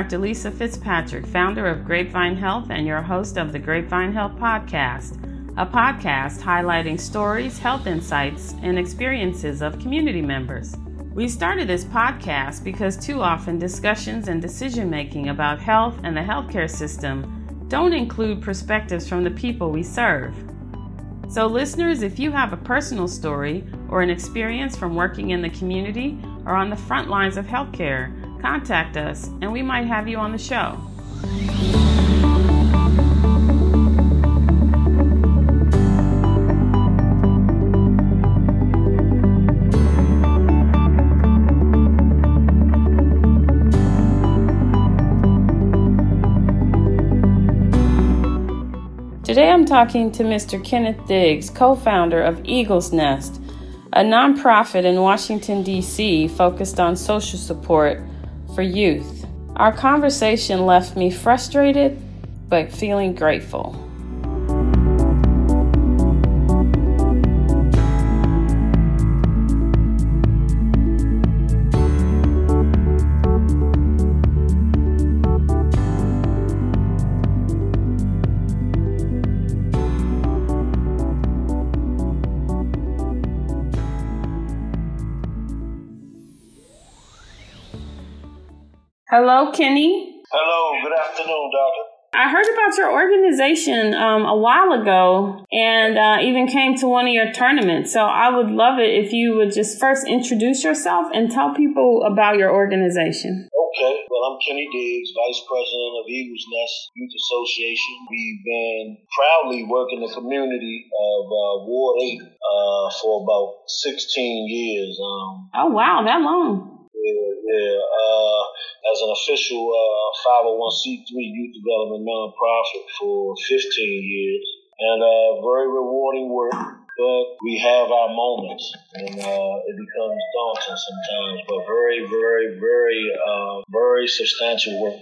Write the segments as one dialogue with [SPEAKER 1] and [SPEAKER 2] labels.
[SPEAKER 1] Dr. Lisa Fitzpatrick, founder of Grapevine Health and your host of the Grapevine Health Podcast, a podcast highlighting stories, health insights, and experiences of community members. We started this podcast because too often discussions and decision making about health and the healthcare system don't include perspectives from the people we serve. So, listeners, if you have a personal story or an experience from working in the community or on the front lines of healthcare, contact us and we might have you on the show. Today I'm talking to Mr. Kenneth Diggs, co founder of Eagle's Nest, a nonprofit in Washington, D.C. focused on social support for youth. Our conversation left me frustrated but feeling grateful. Hello, Kenny.
[SPEAKER 2] Hello, good afternoon, Doctor.
[SPEAKER 1] I heard about your organization um, a while ago and uh, even came to one of your tournaments. So I would love it if you would just first introduce yourself and tell people about your organization.
[SPEAKER 2] Okay, well, I'm Kenny Diggs, Vice President of Eagles Nest Youth Association. We've been proudly working the community of uh, Ward 8 uh, for about 16 years.
[SPEAKER 1] Um, oh, wow, that long.
[SPEAKER 2] Yeah, yeah. Uh, as an official uh, 501c3 youth development nonprofit for 15 years, and uh, very rewarding work. But we have our moments, and uh, it becomes daunting sometimes. But very, very, very, uh, very substantial work.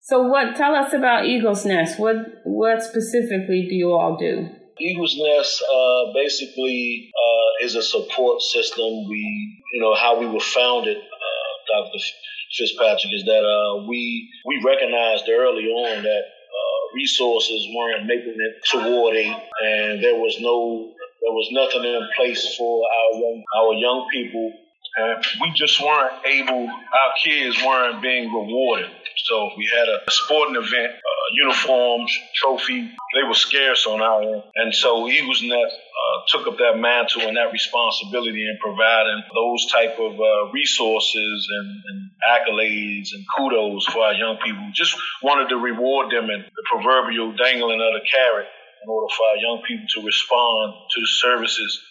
[SPEAKER 1] So, what? Tell us about Eagles Nest. What, what specifically do you all do?
[SPEAKER 2] Eagles Nest uh, basically uh, is a support system. We, you know, how we were founded Dr. Fitzpatrick, is that uh, we we recognized early on that uh, resources weren't making it to Ward Eight, and there was no there was nothing in place for our young our young people. And we just weren't able. Our kids weren't being rewarded. So we had a sporting event, uh, uniforms, trophy. They were scarce on our end, and so Eagles Nest uh, took up that mantle and that responsibility in providing those type of uh, resources and, and, accolades and kudos for our young people. Just wanted to reward them and the proverbial dangling of the carrot in order for our young people to respond to the services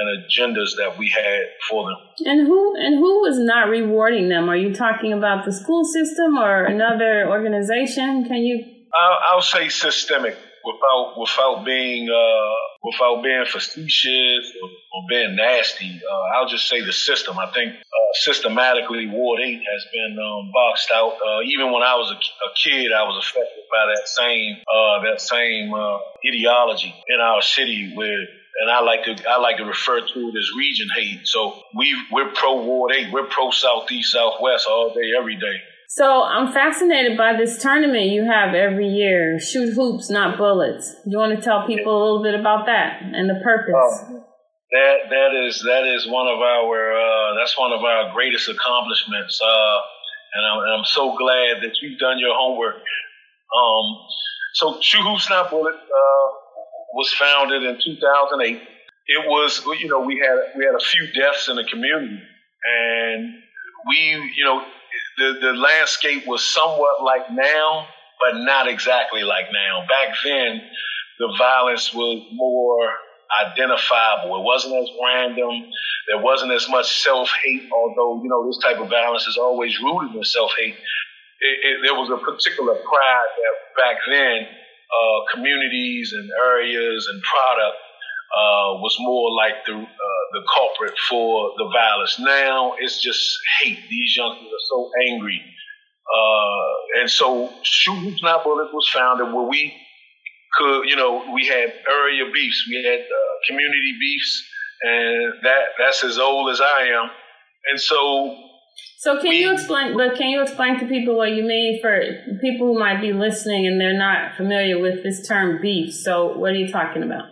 [SPEAKER 2] and agendas that we had for them.
[SPEAKER 1] And who and who was not rewarding them? Are you talking about the school system or another organization? Can you?
[SPEAKER 2] I'll, I'll say systemic without without being uh, without being facetious or, or being nasty. Uh, I'll just say the system. I think uh, systematically Ward Eight has been um, boxed out. Uh, even when I was a, a, kid, I was affected by that same uh, that same uh, ideology in our city where. And I like to I like to refer to it as region hate. So we we're pro Ward Eight, we're pro Southeast Southwest all day every day.
[SPEAKER 1] So I'm fascinated by this tournament you have every year. Shoot hoops, not bullets. You want to tell people a little bit about that and the purpose?
[SPEAKER 2] Uh, that that is that is one of our uh, that's one of our greatest accomplishments. Uh, and, I'm, and I'm so glad that you've done your homework. Um, so Shoot Hoops Not Bullets uh, was founded in 2008. It was you know we had we had a few deaths in the community, and we you know the, the landscape was somewhat like now, but not exactly like now. Back then, the violence was more identifiable. It wasn't as random. There wasn't as much self hate, although, you know, this type of violence is always rooted in self hate. there was a particular pride that back then uh, communities and areas and product uh, was more like the the culprit for the violence. Now it's just hate. These youngsters are so angry, uh, and so Shoot Hoops Not Bullets was founded where we could, you know, we had area beefs, we had uh, community beefs, and that that's as old as I am, and so.
[SPEAKER 1] So can you explain? But can you explain to people what you mean for people who might be listening and they're not familiar with this term beef? So what are you talking about?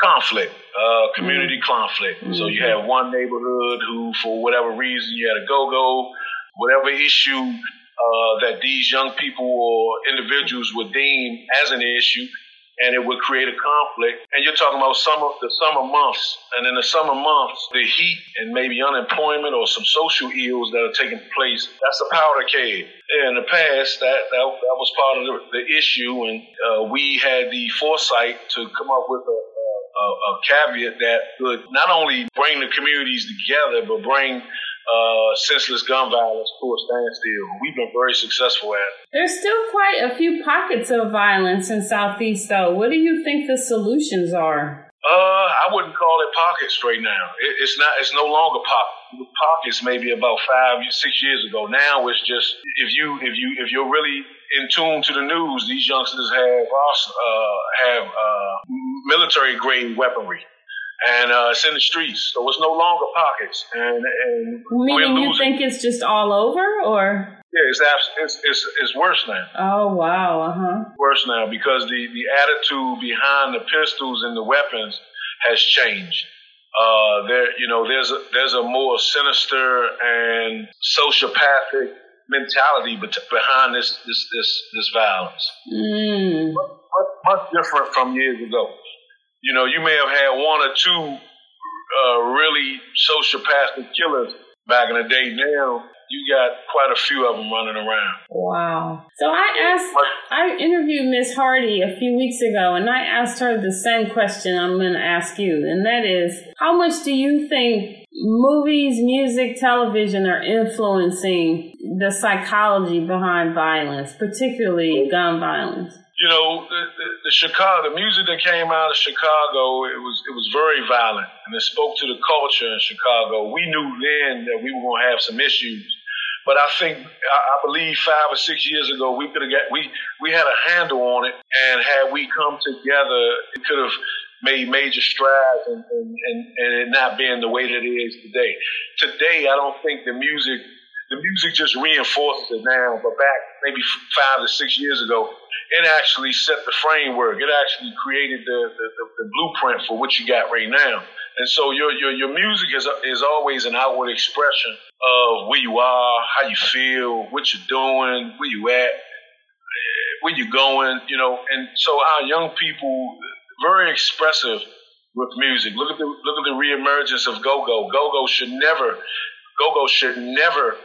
[SPEAKER 2] Conflict, uh, community mm-hmm. conflict. Mm-hmm. So you have one neighborhood who, for whatever reason, you had a go-go, whatever issue uh, that these young people or individuals would deem as an issue, and it would create a conflict. And you're talking about summer, the summer months, and in the summer months, the heat and maybe unemployment or some social ills that are taking place. That's the powder keg. In the past, that that, that was part of the, the issue, and uh, we had the foresight to come up with a, a, a caveat that would not only bring the communities together, but bring uh, senseless gun violence to a standstill. We've been very successful at it.
[SPEAKER 1] There's still quite a few pockets of violence in Southeast, though. What do you think the solutions are?
[SPEAKER 2] Uh, I wouldn't call it pockets right now. It, it's not. It's no longer pockets. Pockets maybe about five, six years ago. Now it's just if you if you if you're really in tune to the news, these youngsters have uh, have uh, military grade weaponry and uh, it's in the streets, so it's no longer pockets. And, and
[SPEAKER 1] meaning you think it's just all over, or?
[SPEAKER 2] Yeah, it's, it's it's it's worse now.
[SPEAKER 1] Oh wow, uh huh.
[SPEAKER 2] Worse now because the the attitude behind the pistols and the weapons has changed. Uh, there, you know, there's a there's a more sinister and sociopathic mentality behind this this this this violence.
[SPEAKER 1] Mm.
[SPEAKER 2] Much, much different from years ago you know, you may have had one or two uh, really sociopathic killers back in the day. Now you got quite a few of them running around.
[SPEAKER 1] Wow. So I asked, I interviewed Miss Hardy a few weeks ago, and I asked her the same question I'm going to ask you, and that is, how much do you think movies, music, television are influencing the psychology behind violence, particularly gun violence?
[SPEAKER 2] you know, the, the, the, Chicago, the music that came out of Chicago, it was it was very violent, and it spoke to the culture in Chicago. We knew then that we were going to have some issues, but I think I, believe five or six years ago we could have got we we had a handle on it, and had we come together, it could have made major strides and, and, and, and it not being the way that it is today. Today, I don't think the music the music just reinforces it now, but back maybe five or six years ago, it actually set the framework. It actually created the, the, the, the blueprint for what you got right now. And so your, your, your music is, is always an outward expression of where you are, how you feel, what you're doing, where you at, where you going, you know. And so our young people, very expressive with music. Look at the look at the reemergence of go-go. Go-go should never, go-go should never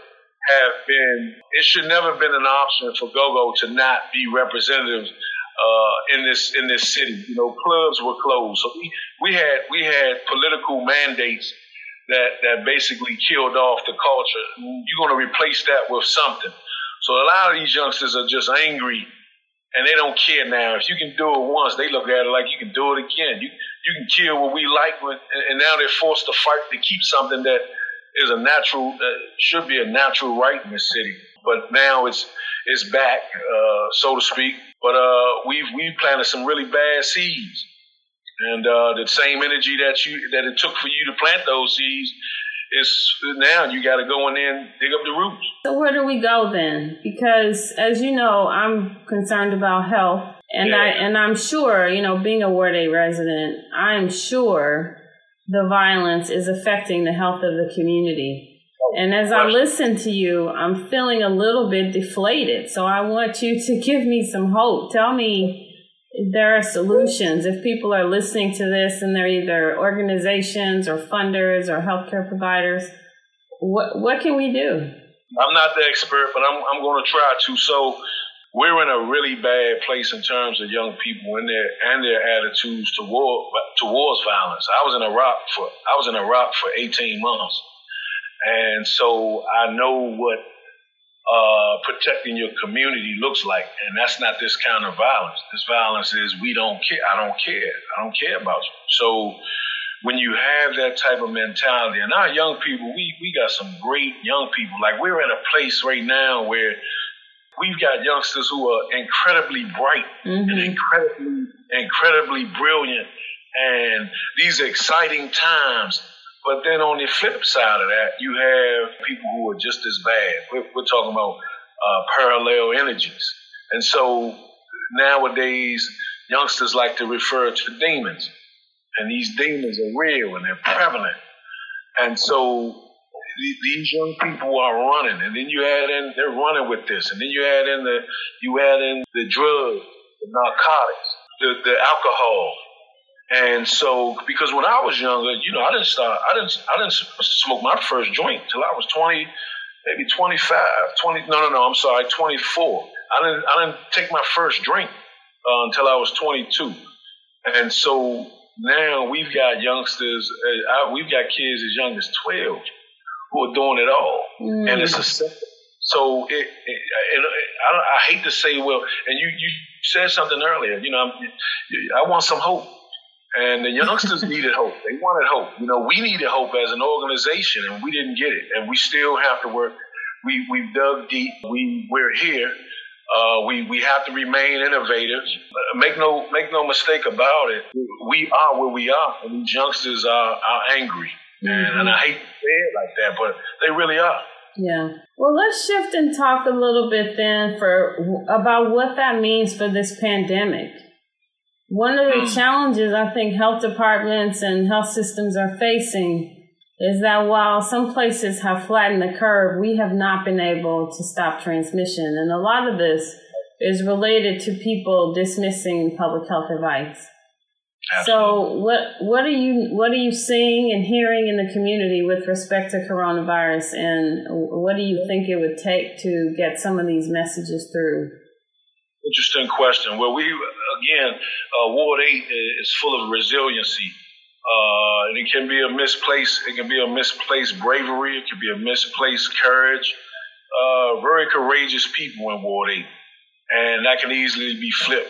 [SPEAKER 2] have been, it should never have been an option for go-go to not be representative uh, in this in this city. You know, clubs were closed, so we, we had we had political mandates that that basically killed off the culture. You're going to replace that with something. So a lot of these youngsters are just angry, and they don't care now. If you can do it once, they look at it like you can do it again. You you can kill what we like, and now they're forced to fight to keep something that is a natural, uh, should be a natural right in the city. But now it's it's back, uh, so to speak. But uh, we've we've planted some really bad seeds, and uh, the same energy that you that it took for you to plant those seeds is now you got to go in there and dig up the roots.
[SPEAKER 1] So where do we go then? Because as you know, I'm concerned about health, and yeah. I and I'm sure you know, being a Ward 8 resident, I'm sure the violence is affecting the health of the community. And as I listen to you, I'm feeling a little bit deflated. So I want you to give me some hope. Tell me there are solutions. If people are listening to this and they're either organizations or funders or healthcare providers, what what can we do?
[SPEAKER 2] I'm not the expert, but I'm I'm going to try to. So we're in a really bad place in terms of young people and their and their attitudes toward towards violence. I was in Iraq for I was in Iraq for 18 months, and so I know what uh, protecting your community looks like, and that's not this kind of violence. This violence is we don't care. I don't care. I don't care about you. So when you have that type of mentality, and our young people, we we got some great young people. Like we're in a place right now where we've got youngsters who are incredibly bright mm-hmm. and incredibly, incredibly brilliant. And these exciting times But then on the flip side of that, you have people who are just as bad. We're, we're talking about uh, parallel energies. And so nowadays, youngsters like to refer to demons. And these demons are real and they're prevalent. And so these young people are running, and then you add in they're running with this, and then you add in the you add in the drugs, the narcotics, the, the alcohol, and so because when I was younger, you know, I didn't start, I didn't, I didn't smoke my first joint till I was twenty, maybe 25, 20. No, no, no, I'm sorry, 24. I didn't, I didn't take my first drink uh, until I was 22, and so now we've got youngsters, uh, we've got kids as young as 12 who are doing it all, mm. and it's a so it, it, it I, I, hate to say well, and you you said something earlier. You know, I want some hope, and the youngsters needed hope. They wanted hope. You know, we needed hope as an organization, and we didn't get it, and we still have to work. We we've dug deep. We we're here. Uh, we we have to remain innovative. Make no make no mistake about it. We are where we are, and these youngsters are are angry. Mm-hmm. And, I hate to say it like that, but they really are.
[SPEAKER 1] Yeah. Well, let's shift and talk a little bit then for about what that means for this pandemic. One of the mm. challenges I think health departments and health systems are facing is that while some places have flattened the curve, we have not been able to stop transmission. And a lot of this is related to people dismissing public health advice. So what what are you what are you seeing and hearing in the community with respect to coronavirus, and what do you think it would take to get some of these messages through?
[SPEAKER 2] Interesting question. Well, we again, uh, Ward Eight is full of resiliency. Uh, and it can be a misplaced, it can be a misplaced bravery, it can be a misplaced courage. Uh, very courageous people in Ward Eight, and that can easily be flipped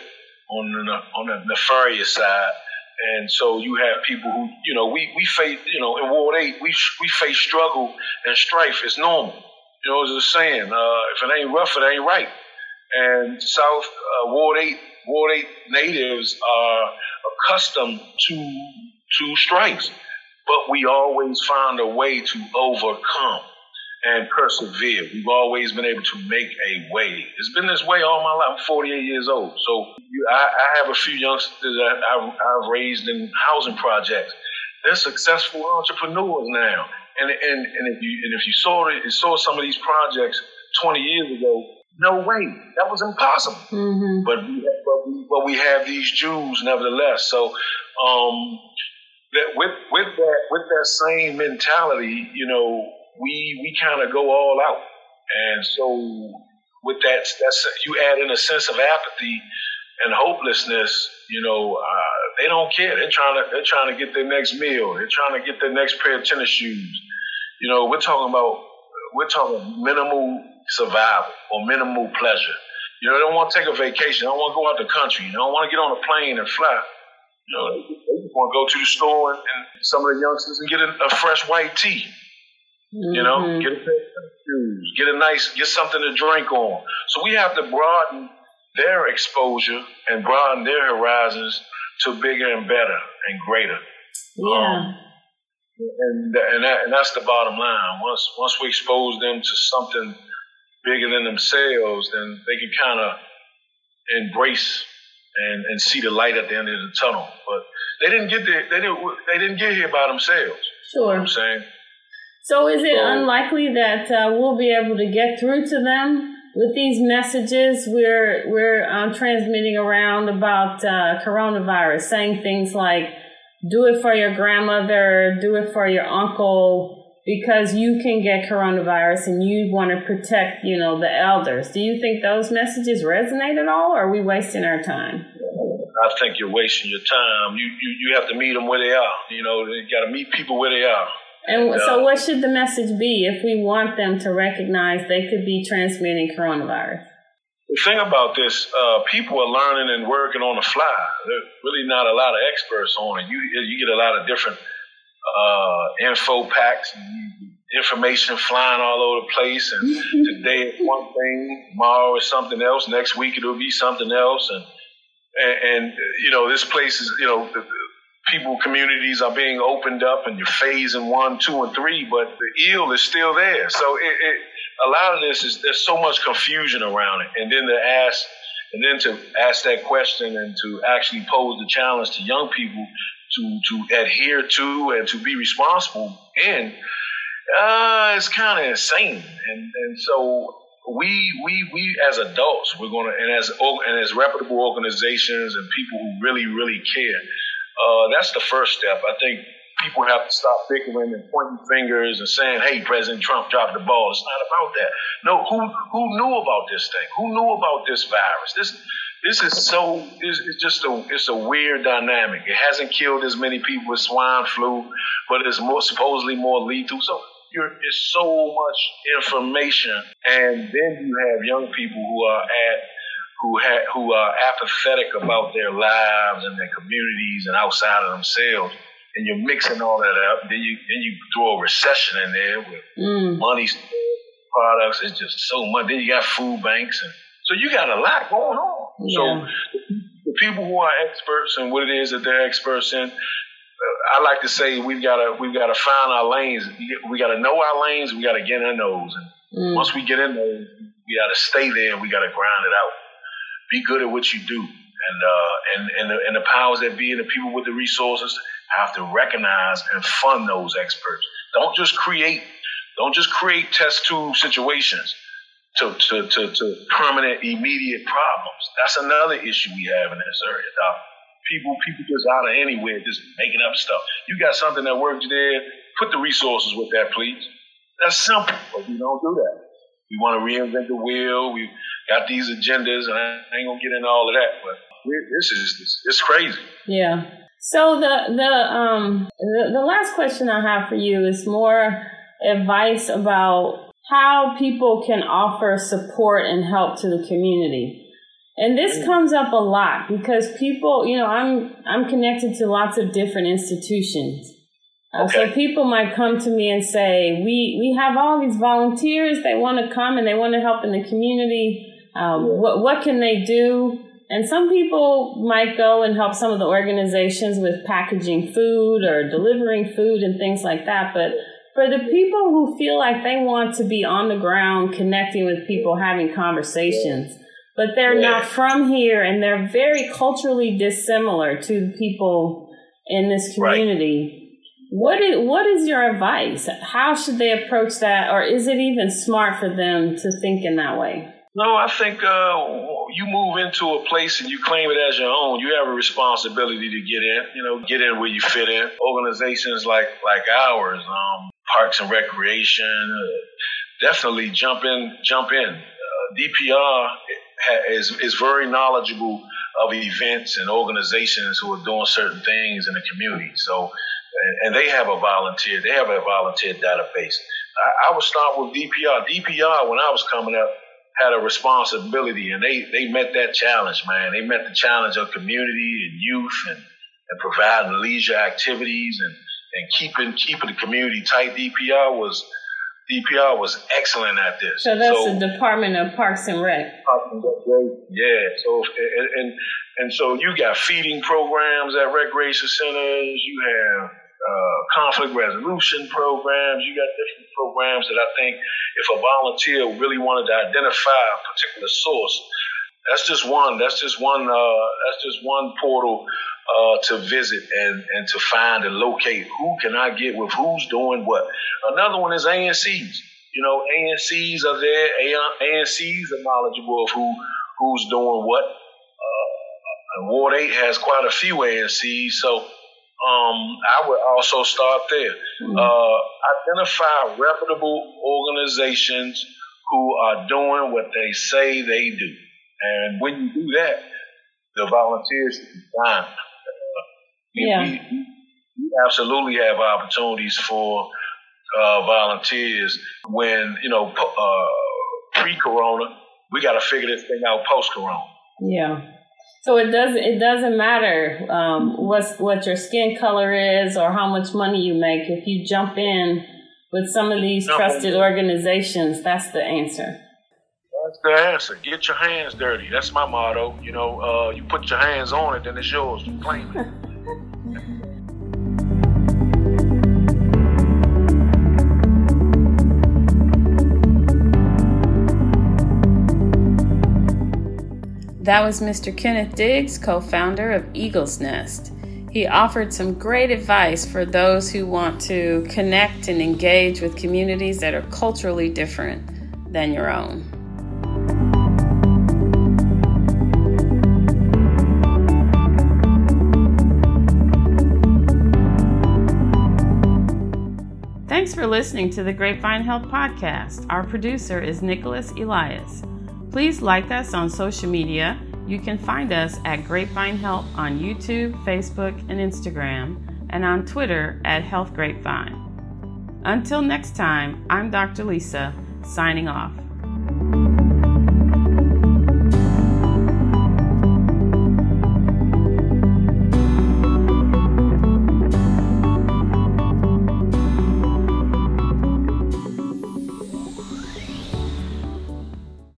[SPEAKER 2] on the on the nefarious side. And so you have people who, you know, we, we face, you know, in Ward 8, we, we face struggle and strife. It's normal. You know, as a saying, uh, if it ain't rough, it ain't right. And South uh, Ward 8, Ward 8 natives are accustomed to, to strikes, but we always find a way to overcome and persevere. We've always been able to make a way. It's been this way all my life. I'm 48 years old. So you, I, I, have a few youngsters that I've, I've, raised in housing projects. They're successful entrepreneurs now. And, and, and if you and if you saw it, saw some of these projects 20 years ago, no way, that was impossible. Mm-hmm. But, we, but, we, but we have these Jews nevertheless. So um, that with with that with that same mentality, you know, we we kind of go all out. And so with that, that's you add in a sense of apathy and hopelessness. You know, uh, they don't care. They're trying to they're trying to get their next meal. They're trying to get their next pair of tennis shoes. You know, we're talking about we're talking minimal survival or minimal pleasure. You know, they don't want to take a vacation. They don't want to go out the country. They don't want to get on a plane and fly. You know, they just want to go to the store and, and some of the youngsters and get a, a fresh white tee. Mm-hmm. You know, mm-hmm. get a pair of shoes, get a nice, get something to drink on. So we have to broaden their exposure and broaden their horizons to bigger and better and greater.
[SPEAKER 1] Yeah. Um,
[SPEAKER 2] and and, that, and that's the bottom line. Once once we expose them to something bigger than themselves, then they can kind of embrace and, and see the light at the end of the tunnel. But they didn't get there. They didn't. They didn't get here by themselves.
[SPEAKER 1] Sure. You know
[SPEAKER 2] I'm saying.
[SPEAKER 1] So is it unlikely that uh, we'll be able to get through to them with these messages we're we're um, transmitting around about uh, coronavirus, saying things like "Do it for your grandmother," "Do it for your uncle," because you can get coronavirus and you want to protect, you know, the elders. Do you think those messages resonate at all, or are we wasting our time?
[SPEAKER 2] I think you're wasting your time. You you, you have to meet them where they are. You know, you got to meet people where they are.
[SPEAKER 1] And so, what should the message be if we want them to recognize they could be transmitting coronavirus?
[SPEAKER 2] The thing about this, uh, people are learning and working on the fly. There's really not a lot of experts on it. You you get a lot of different uh, info packs, and information flying all over the place. And today it's one thing, tomorrow is something else, next week it'll be something else. And and, and you know this place is you know people communities are being opened up and you're phasing one, two, and three, but the ill is still there. So it, it, a lot of this is there's so much confusion around it, and then to ask and then to ask that question and to actually pose the challenge to young people to to adhere to and to be responsible in, uh, it's kind of insane. And and so we we we as adults we're gonna and as and as reputable organizations and people who really really care uh, that's the first step. I think people have to stop bickering and pointing fingers and saying, "Hey, President Trump dropped the ball." It's not about that. No, who who knew about this thing? Who knew about this virus? This this is so it's, it's just a it's a weird dynamic. It hasn't killed as many people as swine flu, but it's more supposedly more lethal. So it's so much information, and then you have young people who are at who ha- who are apathetic about their lives and their communities and outside of themselves, and you're mixing all that up. Then you then you throw a recession in there with mm. money products. It's just so much. Then you got food banks, and so you got a lot going on. Yeah. So the people who are experts in what it is that they're experts in. I like to say we've got to we've got to find our lanes. We got to know our lanes. We got to get in those, and mm. once we get in those, we got to stay there. We got to grind it out be good at what you do. And, uh, and, and, the, and the powers that be and the people with the resources have to recognize and fund those experts. Don't just create, don't just create test tube situations to, to, to, to permanent, immediate problems. That's another issue we have in this area. People, people just out of anywhere, just making up stuff. You got something that works there, put the resources with that, please. That's simple, but we don't do that. We want to reinvent the wheel. We got these agendas, and I ain't gonna get into all of that. But this is it's crazy.
[SPEAKER 1] Yeah. So the the um the, the last question I have for you is more advice about how people can offer support and help to the community. And this mm. comes up a lot because people, you know, I'm I'm connected to lots of different institutions. Uh, okay. So people might come to me and say, "We we have all these volunteers. They want to come and they want to help in the community. Um, what what can they do?" And some people might go and help some of the organizations with packaging food or delivering food and things like that. But for the people who feel like they want to be on the ground, connecting with people, having conversations, but they're not from here and they're very culturally dissimilar to the people in this community. Right what is, what is your advice? How should they approach that, or is it even smart for them to think in that way?
[SPEAKER 2] No, I think uh, you move into a place and you claim it as your own. You have a responsibility to get in. You know, get in where you fit in. Organizations like like ours, um, Parks and Recreation, uh, definitely jump in. Jump in. Uh, DPR is is very knowledgeable of events and organizations who are doing certain things in the community. So and, they have a volunteer. They have a volunteer database. I, I would start with DPR. DPR, when I was coming up, had a responsibility, and they they met that challenge, man. They met the challenge of community and youth, and and providing leisure activities and and keeping keeping the community tight. DPR was DPR was excellent at this.
[SPEAKER 1] So that's so, the Department of Parks and Rec.
[SPEAKER 2] Yeah. So and, and and so you got feeding programs at recreation centers. You have uh, conflict resolution programs. You got different programs that I think if a volunteer really wanted to identify a particular source, that's just one. That's just one. Uh, that's just one portal uh, to visit and and to find and locate who can I get with who's doing what. Another one is ANCs. You know, ANCs are there. ANCs are knowledgeable of who who's doing what. Uh, Ward 8 has quite a few ANCs, so um, I would also start there. Mm-hmm. Uh, identify reputable organizations who are doing what they say they do. And when you do that, the volunteers can find. Uh, yeah. We, we, absolutely have opportunities for uh, volunteers when, you know, uh, pre corona, we got to figure this thing out post corona.
[SPEAKER 1] Yeah. So it does it doesn't matter um, what's what your skin color is or how much money you make. If you jump in with some of these trusted organizations, that's the answer.
[SPEAKER 2] That's the answer. Get your hands dirty. That's my motto. You know, uh, you put your hands on it, then it's yours. You claim it.
[SPEAKER 1] That was Mr. Kenneth Diggs, co founder of Eagle's Nest. He offered some great advice for those who want to connect and engage with communities that are culturally different than your own. Thanks for listening to the Grapevine Health Podcast. Our producer is Nicholas Elias. Please like us on social media. You can find us at Grapevine Health on YouTube, Facebook, and Instagram, and on Twitter at Health Grapevine. Until next time, I'm Dr. Lisa, signing off.